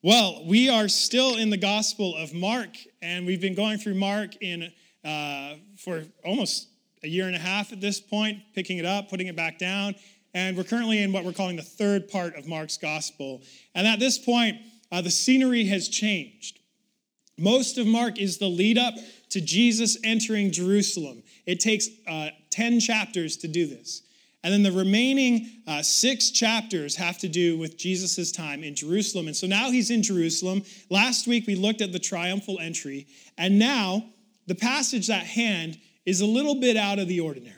Well, we are still in the Gospel of Mark, and we've been going through Mark in uh, for almost a year and a half at this point, picking it up, putting it back down, and we're currently in what we're calling the third part of Mark's Gospel. And at this point, uh, the scenery has changed. Most of Mark is the lead up to Jesus entering Jerusalem. It takes uh, 10 chapters to do this. And then the remaining uh, six chapters have to do with Jesus' time in Jerusalem. And so now he's in Jerusalem. Last week we looked at the triumphal entry. And now the passage at hand is a little bit out of the ordinary.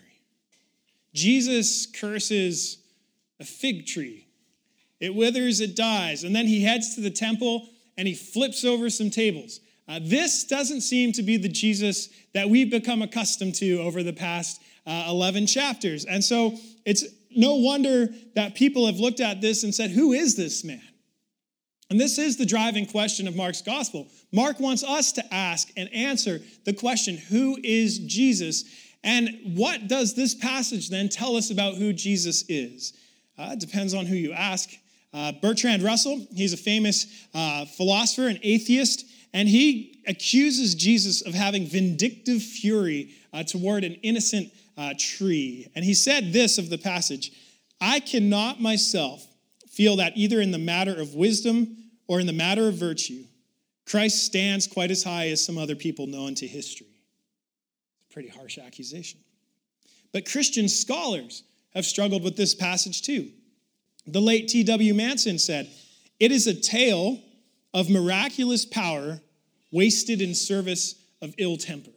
Jesus curses a fig tree, it withers, it dies. And then he heads to the temple and he flips over some tables. Uh, this doesn't seem to be the Jesus that we've become accustomed to over the past uh, 11 chapters. And so it's no wonder that people have looked at this and said, Who is this man? And this is the driving question of Mark's gospel. Mark wants us to ask and answer the question Who is Jesus? And what does this passage then tell us about who Jesus is? Uh, it depends on who you ask. Uh, Bertrand Russell, he's a famous uh, philosopher and atheist, and he accuses Jesus of having vindictive fury uh, toward an innocent uh, tree. And he said this of the passage I cannot myself feel that either in the matter of wisdom or in the matter of virtue, Christ stands quite as high as some other people known to history. Pretty harsh accusation. But Christian scholars have struggled with this passage too. The late T.W. Manson said, It is a tale of miraculous power wasted in service of ill temper.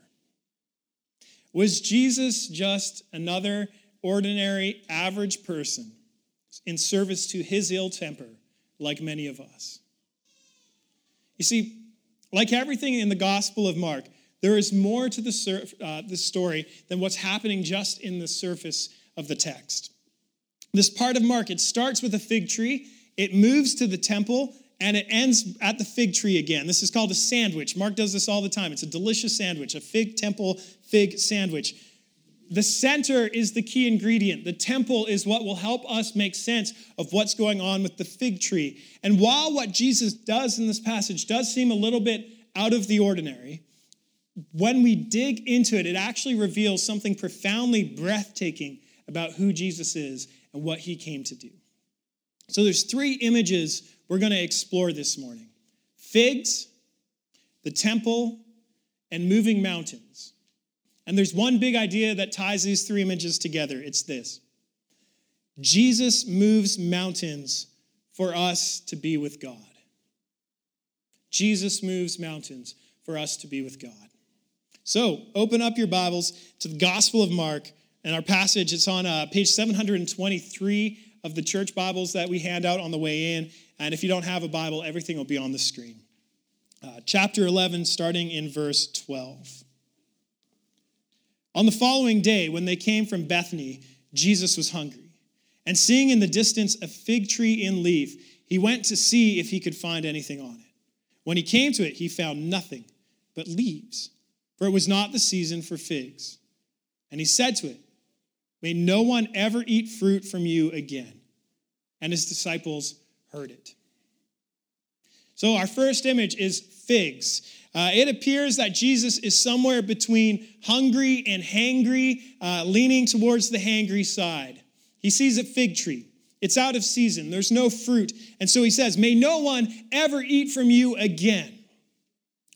Was Jesus just another ordinary, average person in service to his ill temper, like many of us? You see, like everything in the Gospel of Mark, there is more to the, sur- uh, story than what's happening just in the surface of the text. This part of Mark, it starts with a fig tree, it moves to the temple, and it ends at the fig tree again. This is called a sandwich. Mark does this all the time. It's a delicious sandwich, a fig temple fig sandwich. The center is the key ingredient. The temple is what will help us make sense of what's going on with the fig tree. And while what Jesus does in this passage does seem a little bit out of the ordinary, when we dig into it, it actually reveals something profoundly breathtaking about who Jesus is and what he came to do. So there's three images we're going to explore this morning figs, the temple, and moving mountains. And there's one big idea that ties these three images together it's this Jesus moves mountains for us to be with God. Jesus moves mountains for us to be with God. So open up your Bibles to the Gospel of Mark and our passage. It's on uh, page 723 of the church Bibles that we hand out on the way in. And if you don't have a Bible, everything will be on the screen. Uh, chapter 11, starting in verse 12. On the following day, when they came from Bethany, Jesus was hungry. And seeing in the distance a fig tree in leaf, he went to see if he could find anything on it. When he came to it, he found nothing but leaves, for it was not the season for figs. And he said to it, May no one ever eat fruit from you again. And his disciples heard it. So, our first image is figs. Uh, it appears that Jesus is somewhere between hungry and hangry, uh, leaning towards the hangry side. He sees a fig tree. It's out of season, there's no fruit. And so he says, May no one ever eat from you again.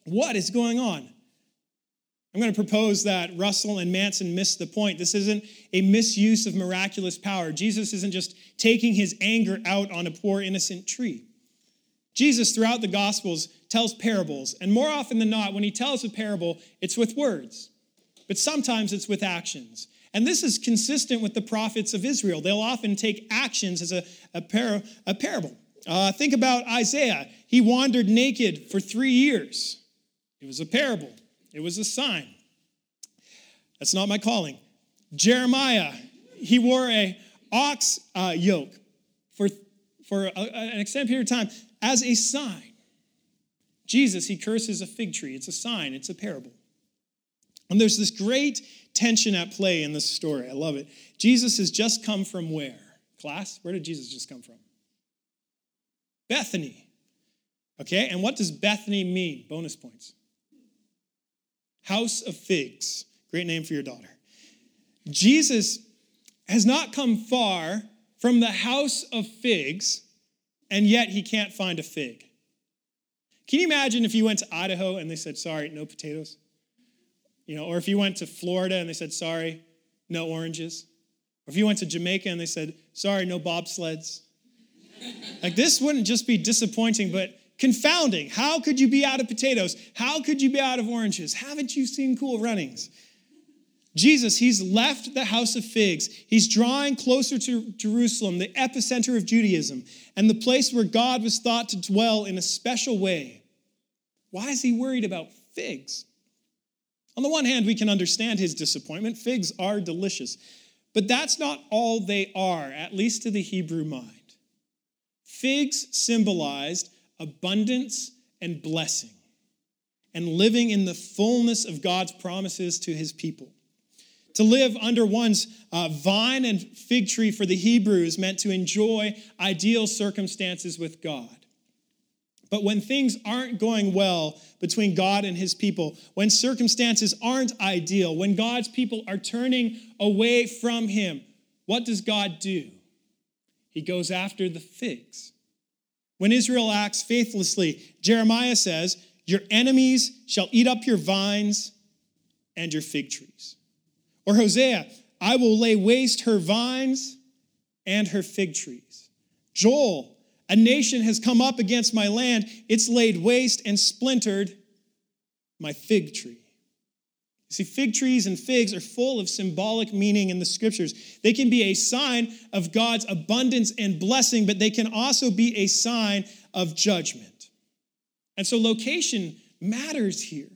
What is going on? I'm going to propose that Russell and Manson missed the point. This isn't a misuse of miraculous power. Jesus isn't just taking his anger out on a poor, innocent tree. Jesus, throughout the Gospels, tells parables. And more often than not, when he tells a parable, it's with words, but sometimes it's with actions. And this is consistent with the prophets of Israel. They'll often take actions as a, a, par- a parable. Uh, think about Isaiah. He wandered naked for three years, it was a parable. It was a sign. That's not my calling. Jeremiah, he wore a ox uh, yoke for, for a, an extended period of time as a sign. Jesus, he curses a fig tree. It's a sign, it's a parable. And there's this great tension at play in this story. I love it. Jesus has just come from where? Class? Where did Jesus just come from? Bethany. Okay, and what does Bethany mean? Bonus points. House of figs. Great name for your daughter. Jesus has not come far from the house of figs, and yet he can't find a fig. Can you imagine if you went to Idaho and they said, sorry, no potatoes? You know, or if you went to Florida and they said, sorry, no oranges? Or if you went to Jamaica and they said, sorry, no bobsleds? like this wouldn't just be disappointing, but confounding. How could you be out of potatoes? How could you be out of oranges? Haven't you seen cool runnings? Jesus, he's left the house of figs. He's drawing closer to Jerusalem, the epicenter of Judaism, and the place where God was thought to dwell in a special way. Why is he worried about figs? On the one hand, we can understand his disappointment. Figs are delicious. But that's not all they are, at least to the Hebrew mind. Figs symbolized abundance and blessing, and living in the fullness of God's promises to his people. To live under one's uh, vine and fig tree for the Hebrews meant to enjoy ideal circumstances with God. But when things aren't going well between God and his people, when circumstances aren't ideal, when God's people are turning away from him, what does God do? He goes after the figs. When Israel acts faithlessly, Jeremiah says, Your enemies shall eat up your vines and your fig trees. Or Hosea, I will lay waste her vines and her fig trees. Joel, a nation has come up against my land. It's laid waste and splintered my fig tree. See, fig trees and figs are full of symbolic meaning in the scriptures. They can be a sign of God's abundance and blessing, but they can also be a sign of judgment. And so location matters here.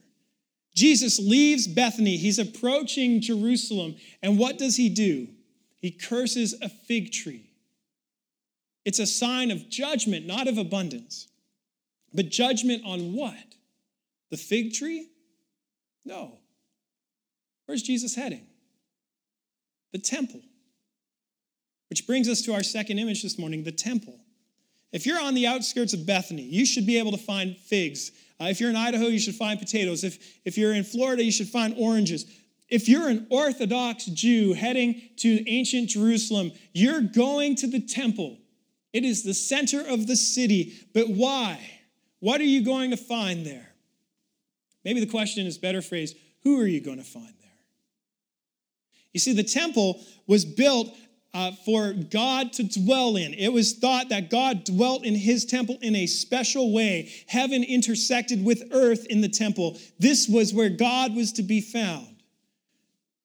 Jesus leaves Bethany. He's approaching Jerusalem. And what does he do? He curses a fig tree. It's a sign of judgment, not of abundance. But judgment on what? The fig tree? No. Where's Jesus heading? The temple. Which brings us to our second image this morning the temple. If you're on the outskirts of Bethany, you should be able to find figs uh, if you're in Idaho, you should find potatoes. If, if you're in Florida, you should find oranges. If you're an Orthodox Jew heading to ancient Jerusalem, you're going to the temple. It is the center of the city. But why? What are you going to find there? Maybe the question is better phrased who are you going to find there? You see, the temple was built uh, for God to dwell in. It was thought that God dwelt in his temple in a special way. Heaven intersected with earth in the temple. This was where God was to be found.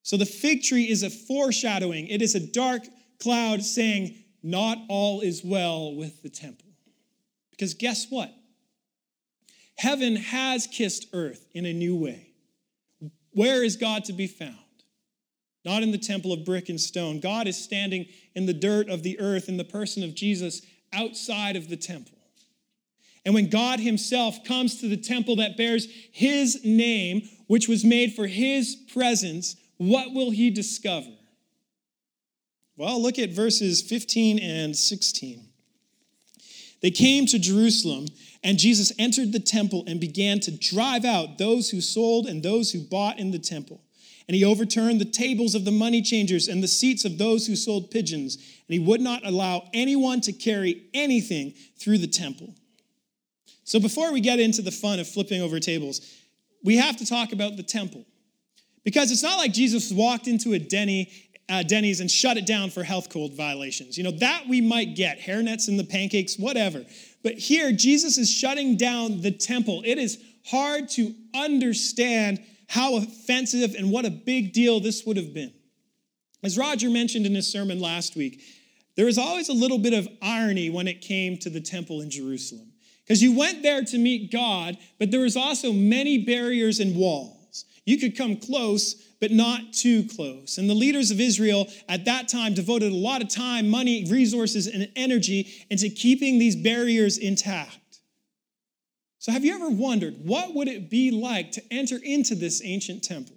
So the fig tree is a foreshadowing, it is a dark cloud saying, Not all is well with the temple. Because guess what? Heaven has kissed earth in a new way. Where is God to be found? Not in the temple of brick and stone. God is standing in the dirt of the earth in the person of Jesus outside of the temple. And when God Himself comes to the temple that bears His name, which was made for His presence, what will He discover? Well, look at verses 15 and 16. They came to Jerusalem, and Jesus entered the temple and began to drive out those who sold and those who bought in the temple and he overturned the tables of the money changers and the seats of those who sold pigeons. And he would not allow anyone to carry anything through the temple. So before we get into the fun of flipping over tables, we have to talk about the temple. Because it's not like Jesus walked into a Denny, uh, Denny's and shut it down for health code violations. You know, that we might get, hairnets and the pancakes, whatever. But here, Jesus is shutting down the temple. It is hard to understand how offensive and what a big deal this would have been. As Roger mentioned in his sermon last week, there was always a little bit of irony when it came to the temple in Jerusalem. Because you went there to meet God, but there was also many barriers and walls. You could come close, but not too close. And the leaders of Israel at that time devoted a lot of time, money, resources, and energy into keeping these barriers intact. So have you ever wondered what would it be like to enter into this ancient temple?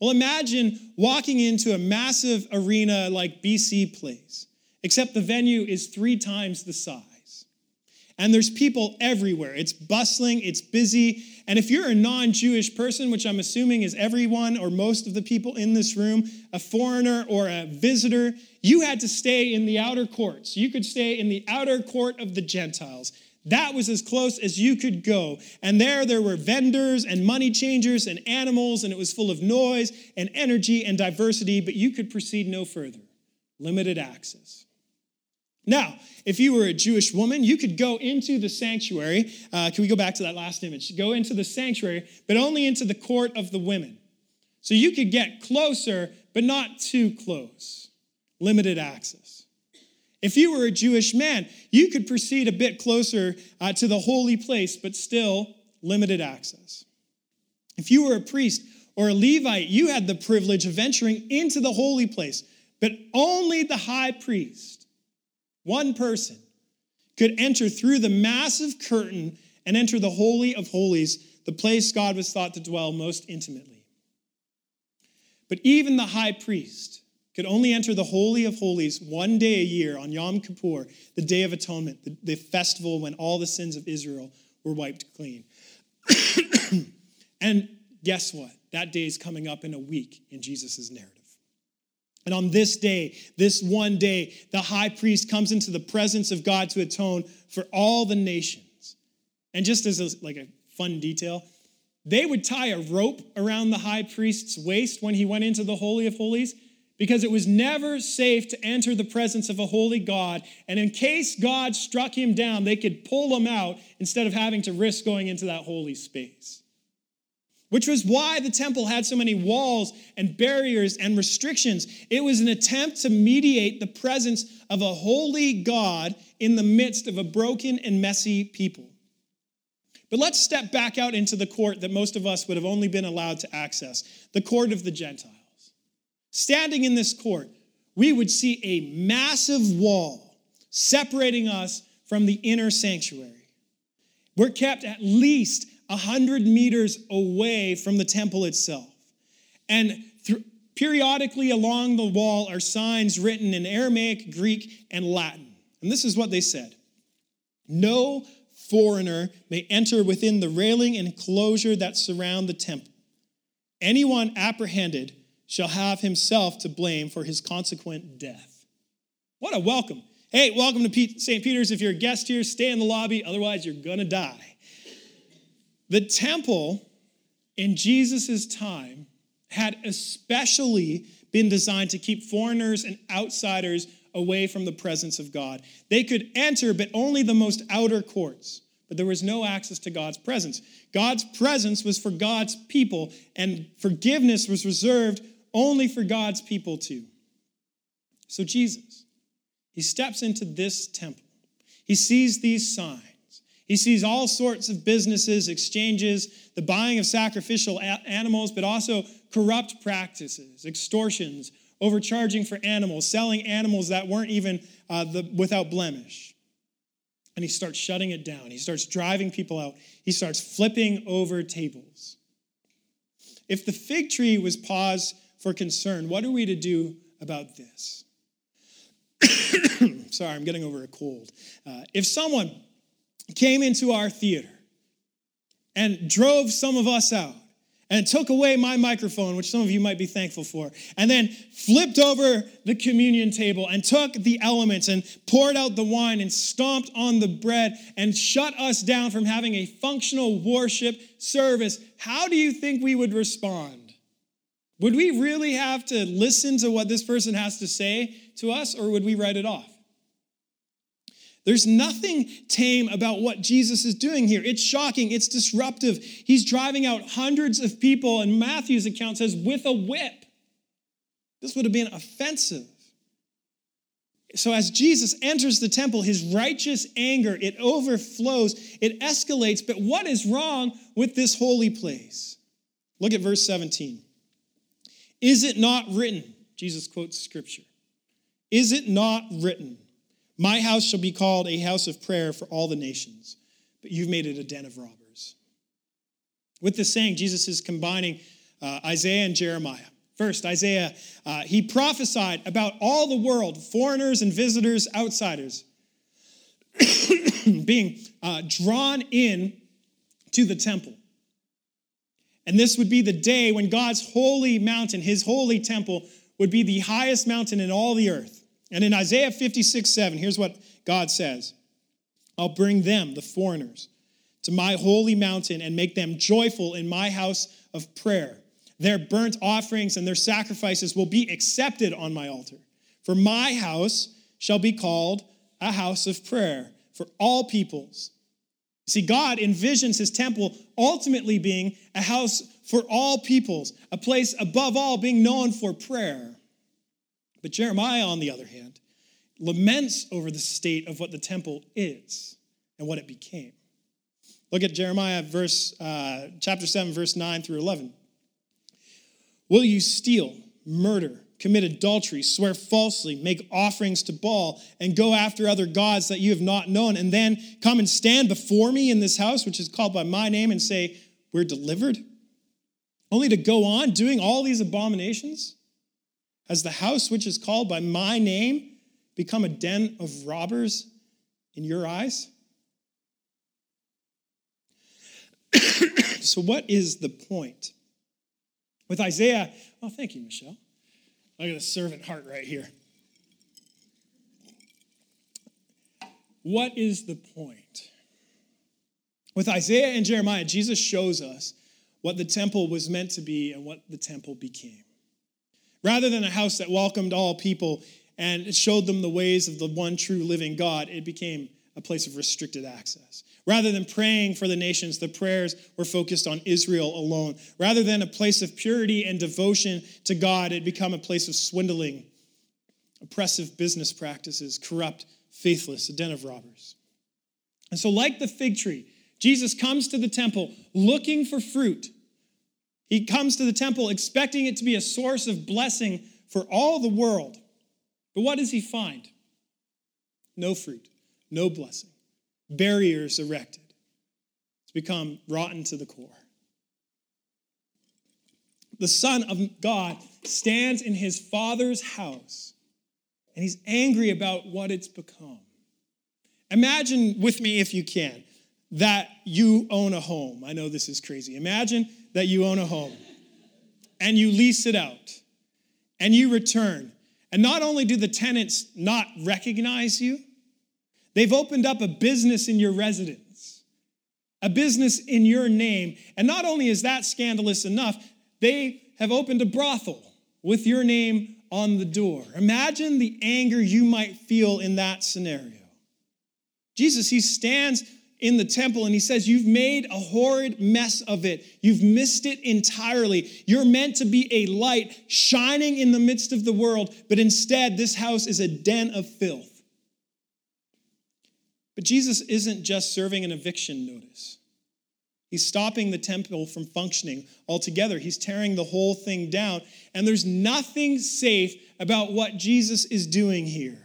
Well, imagine walking into a massive arena like BC Place, except the venue is three times the size. and there's people everywhere. It's bustling, it's busy. And if you're a non Jewish person, which I'm assuming is everyone or most of the people in this room, a foreigner or a visitor, you had to stay in the outer courts. You could stay in the outer court of the Gentiles. That was as close as you could go. And there, there were vendors and money changers and animals, and it was full of noise and energy and diversity, but you could proceed no further. Limited access. Now, if you were a Jewish woman, you could go into the sanctuary. Uh, can we go back to that last image? Go into the sanctuary, but only into the court of the women. So you could get closer, but not too close. Limited access. If you were a Jewish man, you could proceed a bit closer uh, to the holy place, but still limited access. If you were a priest or a Levite, you had the privilege of entering into the holy place, but only the high priest one person, could enter through the massive curtain and enter the Holy of Holies, the place God was thought to dwell most intimately. But even the high priest could only enter the Holy of Holies one day a year on Yom Kippur, the Day of Atonement, the, the festival when all the sins of Israel were wiped clean. and guess what? That day is coming up in a week in Jesus' narrative. And on this day, this one day, the high priest comes into the presence of God to atone for all the nations. And just as a, like a fun detail, they would tie a rope around the high priest's waist when he went into the Holy of Holies because it was never safe to enter the presence of a holy God. And in case God struck him down, they could pull him out instead of having to risk going into that holy space which was why the temple had so many walls and barriers and restrictions. It was an attempt to mediate the presence of a holy God in the midst of a broken and messy people. But let's step back out into the court that most of us would have only been allowed to access the court of the Gentiles. Standing in this court, we would see a massive wall separating us from the inner sanctuary. We're kept at least 100 meters away from the temple itself. And through, periodically along the wall are signs written in Aramaic, Greek, and Latin. And this is what they said No foreigner may enter within the railing and enclosure that surround the temple. Anyone apprehended shall have himself to blame for his consequent death. What a welcome. Hey, welcome to St. Peter's. If you're a guest here, stay in the lobby, otherwise, you're gonna die. The temple in Jesus' time had especially been designed to keep foreigners and outsiders away from the presence of God. They could enter, but only the most outer courts. But there was no access to God's presence. God's presence was for God's people, and forgiveness was reserved only for God's people too. So Jesus, he steps into this temple. He sees these signs. He sees all sorts of businesses, exchanges, the buying of sacrificial animals, but also corrupt practices, extortions, overcharging for animals, selling animals that weren't even uh, the, without blemish. And he starts shutting it down. He starts driving people out. He starts flipping over tables. If the fig tree was pause for concern, what are we to do about this? Sorry, I'm getting over a cold. Uh, if someone came into our theater and drove some of us out and took away my microphone, which some of you might be thankful for, and then flipped over the communion table and took the elements and poured out the wine and stomped on the bread and shut us down from having a functional worship service, how do you think we would respond? Would we really have to listen to what this person has to say to us, or would we write it off? There's nothing tame about what Jesus is doing here. It's shocking, it's disruptive. He's driving out hundreds of people, and Matthew's account says, with a whip. This would have been offensive. So as Jesus enters the temple, his righteous anger, it overflows, it escalates. But what is wrong with this holy place? Look at verse 17. Is it not written? Jesus quotes scripture. Is it not written? My house shall be called a house of prayer for all the nations, but you've made it a den of robbers. With this saying, Jesus is combining uh, Isaiah and Jeremiah. First, Isaiah, uh, he prophesied about all the world, foreigners and visitors, outsiders. being uh, drawn in to the temple. And this would be the day when God's holy mountain, his holy temple, would be the highest mountain in all the earth. And in Isaiah 56 7, here's what God says I'll bring them, the foreigners, to my holy mountain and make them joyful in my house of prayer. Their burnt offerings and their sacrifices will be accepted on my altar. For my house shall be called a house of prayer for all peoples. See, God envisions his temple ultimately being a house for all peoples, a place above all being known for prayer. But Jeremiah, on the other hand, laments over the state of what the temple is and what it became. Look at Jeremiah verse uh, chapter 7 verse 9 through 11. Will you steal, murder, commit adultery, swear falsely, make offerings to Baal, and go after other gods that you have not known, and then come and stand before me in this house, which is called by my name, and say, We're delivered? Only to go on doing all these abominations? Has the house which is called by my name become a den of robbers in your eyes? so, what is the point? With Isaiah, oh, thank you, Michelle. Look at the servant heart right here. What is the point? With Isaiah and Jeremiah, Jesus shows us what the temple was meant to be and what the temple became. Rather than a house that welcomed all people and showed them the ways of the one true living God, it became a place of restricted access. Rather than praying for the nations, the prayers were focused on Israel alone. Rather than a place of purity and devotion to God, it became a place of swindling, oppressive business practices, corrupt, faithless, a den of robbers. And so, like the fig tree, Jesus comes to the temple looking for fruit. He comes to the temple expecting it to be a source of blessing for all the world. But what does he find? No fruit, no blessing barriers erected. It's become rotten to the core. The Son of God stands in his Father's house and he's angry about what it's become. Imagine with me, if you can, that you own a home. I know this is crazy. Imagine that you own a home and you lease it out and you return. And not only do the tenants not recognize you, They've opened up a business in your residence, a business in your name. And not only is that scandalous enough, they have opened a brothel with your name on the door. Imagine the anger you might feel in that scenario. Jesus, he stands in the temple and he says, You've made a horrid mess of it. You've missed it entirely. You're meant to be a light shining in the midst of the world, but instead, this house is a den of filth. But Jesus isn't just serving an eviction notice. He's stopping the temple from functioning altogether. He's tearing the whole thing down. And there's nothing safe about what Jesus is doing here.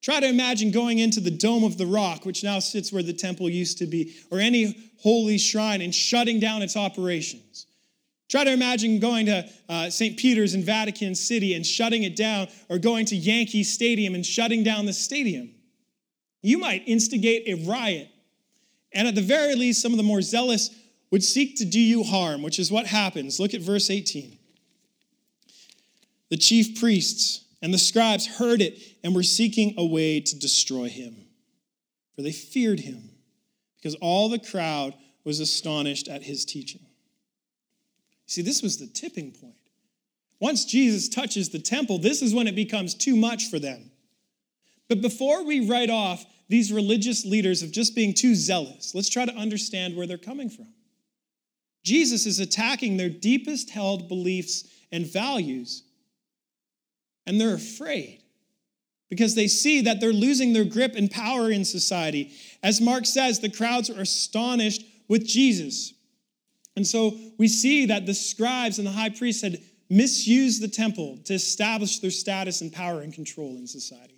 Try to imagine going into the Dome of the Rock, which now sits where the temple used to be, or any holy shrine, and shutting down its operations. Try to imagine going to uh, St. Peter's in Vatican City and shutting it down, or going to Yankee Stadium and shutting down the stadium. You might instigate a riot. And at the very least, some of the more zealous would seek to do you harm, which is what happens. Look at verse 18. The chief priests and the scribes heard it and were seeking a way to destroy him, for they feared him, because all the crowd was astonished at his teaching. See, this was the tipping point. Once Jesus touches the temple, this is when it becomes too much for them. But before we write off these religious leaders of just being too zealous. Let's try to understand where they're coming from. Jesus is attacking their deepest held beliefs and values, and they're afraid because they see that they're losing their grip and power in society. As Mark says, the crowds are astonished with Jesus. And so we see that the scribes and the high priests had misused the temple to establish their status and power and control in society.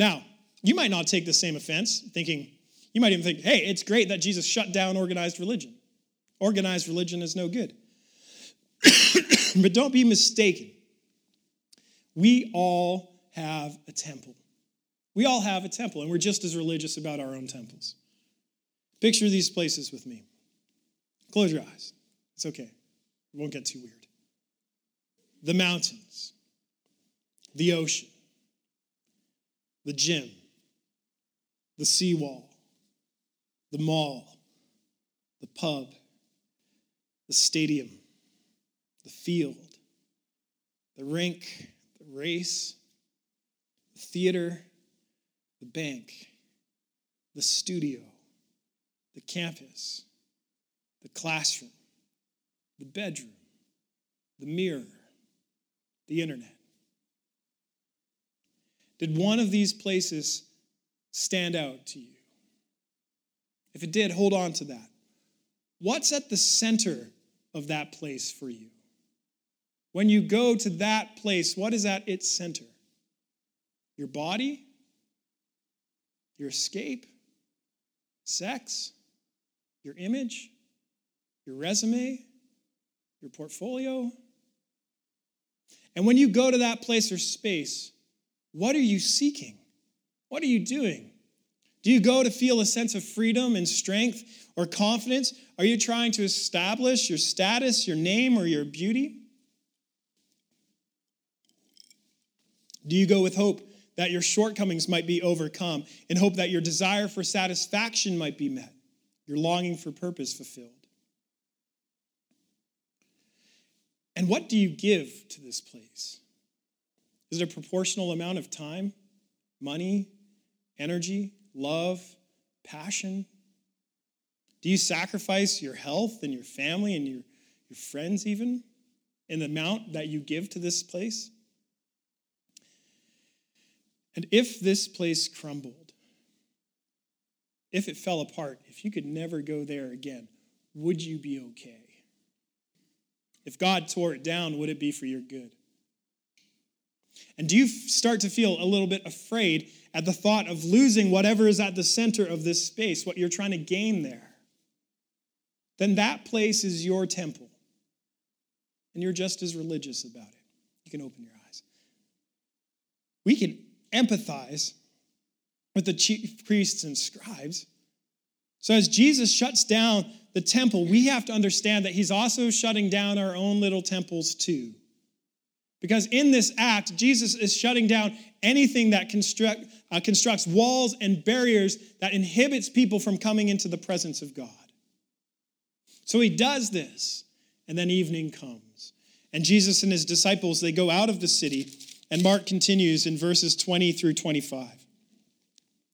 Now, you might not take the same offense, thinking, you might even think, hey, it's great that Jesus shut down organized religion. Organized religion is no good. but don't be mistaken. We all have a temple. We all have a temple, and we're just as religious about our own temples. Picture these places with me. Close your eyes. It's okay, it won't get too weird. The mountains, the ocean, the gym, the seawall, the mall, the pub, the stadium, the field, the rink, the race, the theater, the bank, the studio, the campus, the classroom, the bedroom, the mirror, the internet. Did one of these places stand out to you? If it did, hold on to that. What's at the center of that place for you? When you go to that place, what is at its center? Your body? Your escape? Sex? Your image? Your resume? Your portfolio? And when you go to that place or space, what are you seeking? What are you doing? Do you go to feel a sense of freedom and strength or confidence? Are you trying to establish your status, your name, or your beauty? Do you go with hope that your shortcomings might be overcome, in hope that your desire for satisfaction might be met, your longing for purpose fulfilled? And what do you give to this place? Is it a proportional amount of time, money, energy, love, passion? Do you sacrifice your health and your family and your, your friends, even, in the amount that you give to this place? And if this place crumbled, if it fell apart, if you could never go there again, would you be okay? If God tore it down, would it be for your good? And do you start to feel a little bit afraid at the thought of losing whatever is at the center of this space, what you're trying to gain there? Then that place is your temple. And you're just as religious about it. You can open your eyes. We can empathize with the chief priests and scribes. So, as Jesus shuts down the temple, we have to understand that he's also shutting down our own little temples too. Because in this act, Jesus is shutting down anything that construct, uh, constructs walls and barriers that inhibits people from coming into the presence of God. So he does this, and then evening comes. And Jesus and his disciples, they go out of the city, and Mark continues in verses 20 through 25.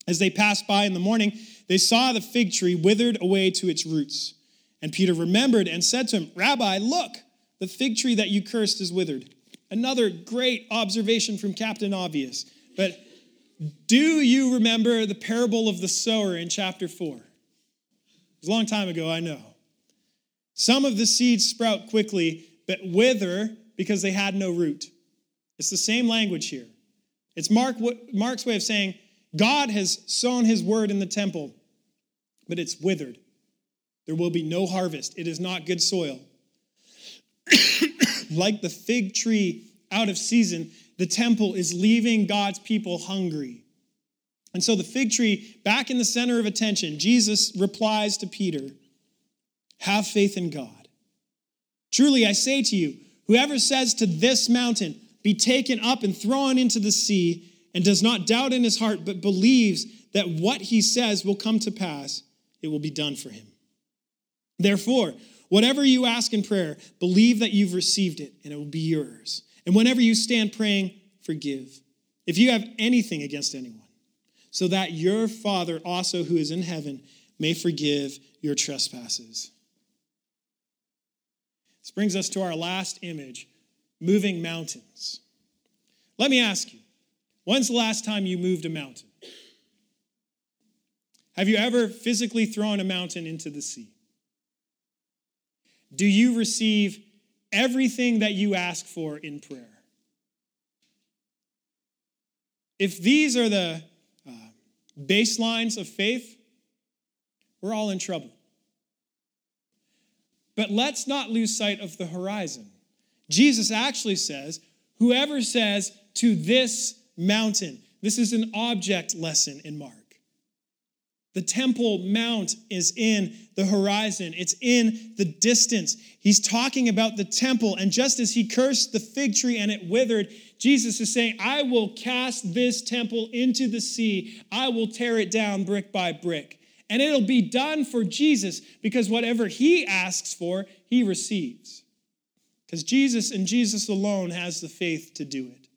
As they passed by in the morning, they saw the fig tree withered away to its roots. And Peter remembered and said to him, Rabbi, look, the fig tree that you cursed is withered. Another great observation from Captain Obvious. But do you remember the parable of the sower in chapter 4? It was a long time ago, I know. Some of the seeds sprout quickly, but wither because they had no root. It's the same language here. It's Mark, Mark's way of saying God has sown his word in the temple, but it's withered. There will be no harvest. It is not good soil. like the fig tree out of season, the temple is leaving God's people hungry. And so the fig tree, back in the center of attention, Jesus replies to Peter Have faith in God. Truly, I say to you, whoever says to this mountain, Be taken up and thrown into the sea, and does not doubt in his heart, but believes that what he says will come to pass, it will be done for him. Therefore, Whatever you ask in prayer, believe that you've received it and it will be yours. And whenever you stand praying, forgive if you have anything against anyone, so that your Father also who is in heaven may forgive your trespasses. This brings us to our last image moving mountains. Let me ask you when's the last time you moved a mountain? Have you ever physically thrown a mountain into the sea? Do you receive everything that you ask for in prayer? If these are the uh, baselines of faith, we're all in trouble. But let's not lose sight of the horizon. Jesus actually says, Whoever says to this mountain, This is an object lesson in Mark. The Temple Mount is in the horizon, it's in the distance. He's talking about the temple, and just as he cursed the fig tree and it withered, Jesus is saying, I will cast this temple into the sea, I will tear it down brick by brick. And it'll be done for Jesus because whatever he asks for, he receives. Because Jesus and Jesus alone has the faith to do it.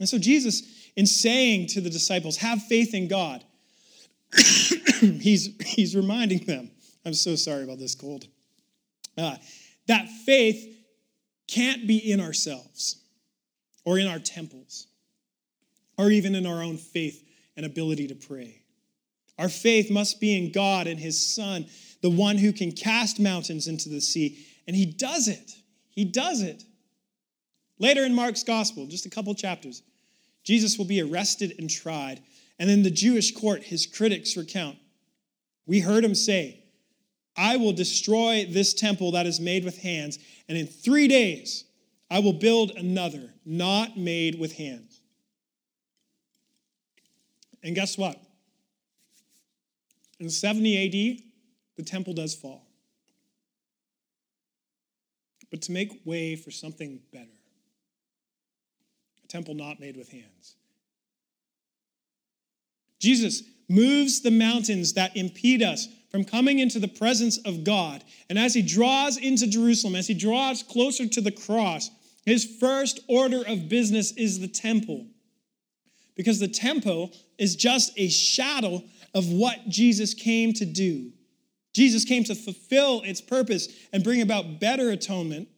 And so, Jesus, in saying to the disciples, have faith in God, he's, he's reminding them, I'm so sorry about this cold, uh, that faith can't be in ourselves or in our temples or even in our own faith and ability to pray. Our faith must be in God and His Son, the one who can cast mountains into the sea. And He does it. He does it. Later in Mark's gospel, just a couple chapters, Jesus will be arrested and tried. And in the Jewish court, his critics recount We heard him say, I will destroy this temple that is made with hands, and in three days I will build another, not made with hands. And guess what? In 70 AD, the temple does fall. But to make way for something better, a temple not made with hands. Jesus moves the mountains that impede us from coming into the presence of God. And as he draws into Jerusalem, as he draws closer to the cross, his first order of business is the temple. Because the temple is just a shadow of what Jesus came to do. Jesus came to fulfill its purpose and bring about better atonement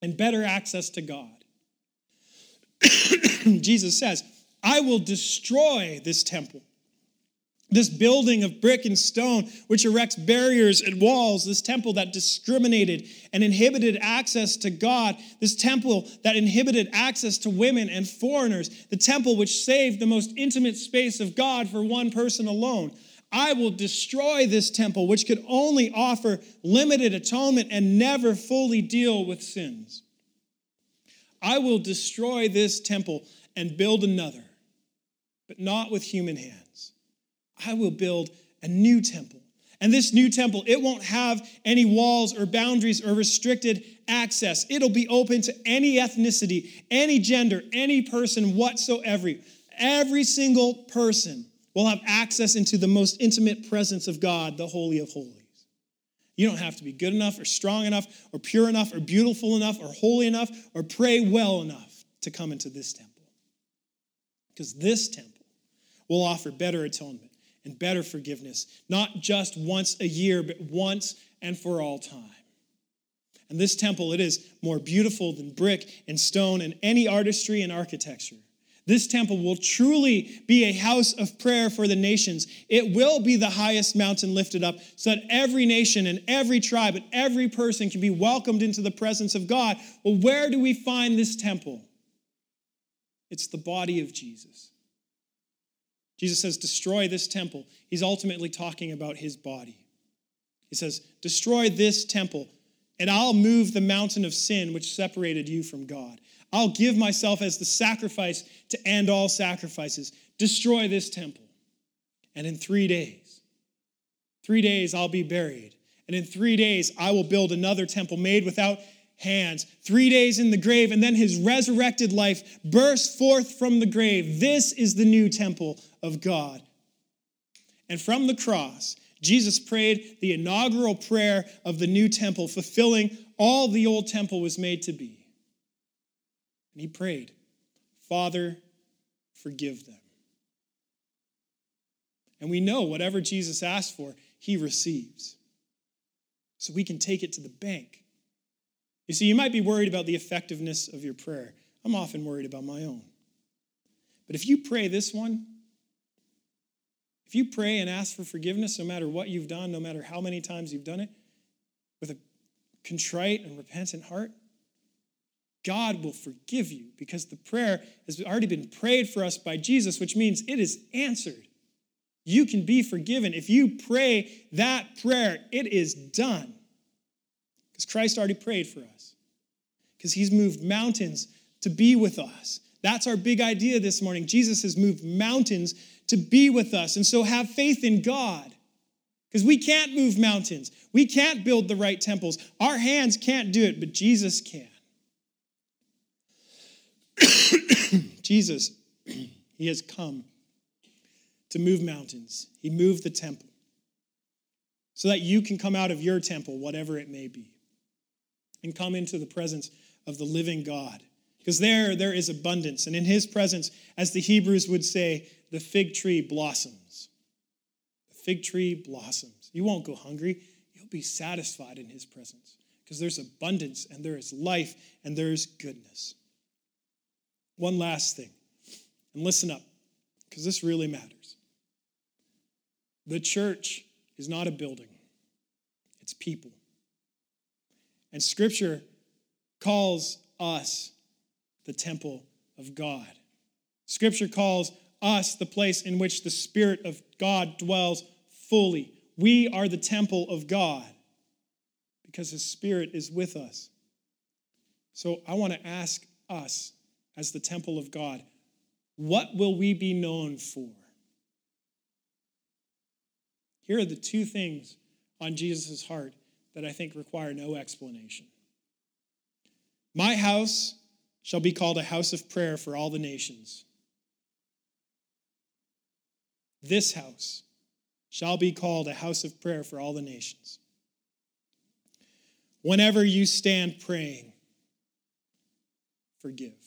and better access to God. Jesus says, I will destroy this temple. This building of brick and stone, which erects barriers and walls, this temple that discriminated and inhibited access to God, this temple that inhibited access to women and foreigners, the temple which saved the most intimate space of God for one person alone. I will destroy this temple, which could only offer limited atonement and never fully deal with sins. I will destroy this temple and build another, but not with human hands. I will build a new temple. And this new temple, it won't have any walls or boundaries or restricted access. It'll be open to any ethnicity, any gender, any person whatsoever. Every single person will have access into the most intimate presence of God, the Holy of Holies. You don't have to be good enough or strong enough or pure enough or beautiful enough or holy enough or pray well enough to come into this temple. Because this temple will offer better atonement and better forgiveness, not just once a year, but once and for all time. And this temple, it is more beautiful than brick and stone and any artistry and architecture. This temple will truly be a house of prayer for the nations. It will be the highest mountain lifted up so that every nation and every tribe and every person can be welcomed into the presence of God. Well, where do we find this temple? It's the body of Jesus. Jesus says, Destroy this temple. He's ultimately talking about his body. He says, Destroy this temple, and I'll move the mountain of sin which separated you from God. I'll give myself as the sacrifice to end all sacrifices. Destroy this temple. And in three days, three days I'll be buried. And in three days I will build another temple made without hands. Three days in the grave, and then his resurrected life burst forth from the grave. This is the new temple of God. And from the cross, Jesus prayed the inaugural prayer of the new temple, fulfilling all the old temple was made to be. And he prayed, Father, forgive them. And we know whatever Jesus asked for, he receives. So we can take it to the bank. You see, you might be worried about the effectiveness of your prayer. I'm often worried about my own. But if you pray this one, if you pray and ask for forgiveness, no matter what you've done, no matter how many times you've done it, with a contrite and repentant heart, God will forgive you because the prayer has already been prayed for us by Jesus, which means it is answered. You can be forgiven. If you pray that prayer, it is done. Because Christ already prayed for us. Because he's moved mountains to be with us, That's our big idea this morning. Jesus has moved mountains to be with us. And so have faith in God. Because we can't move mountains. We can't build the right temples. Our hands can't do it, but Jesus can. Jesus, he has come to move mountains. He moved the temple so that you can come out of your temple, whatever it may be, and come into the presence of the living God. Because there, there is abundance. And in his presence, as the Hebrews would say, the fig tree blossoms. The fig tree blossoms. You won't go hungry, you'll be satisfied in his presence because there's abundance and there is life and there is goodness. One last thing, and listen up because this really matters. The church is not a building, it's people. And scripture calls us the temple of God. Scripture calls us the place in which the Spirit of God dwells fully. We are the temple of God because His Spirit is with us. So I want to ask us, as the temple of God, what will we be known for? Here are the two things on Jesus' heart that I think require no explanation. My house shall be called a house of prayer for all the nations. This house shall be called a house of prayer for all the nations. Whenever you stand praying, forgive.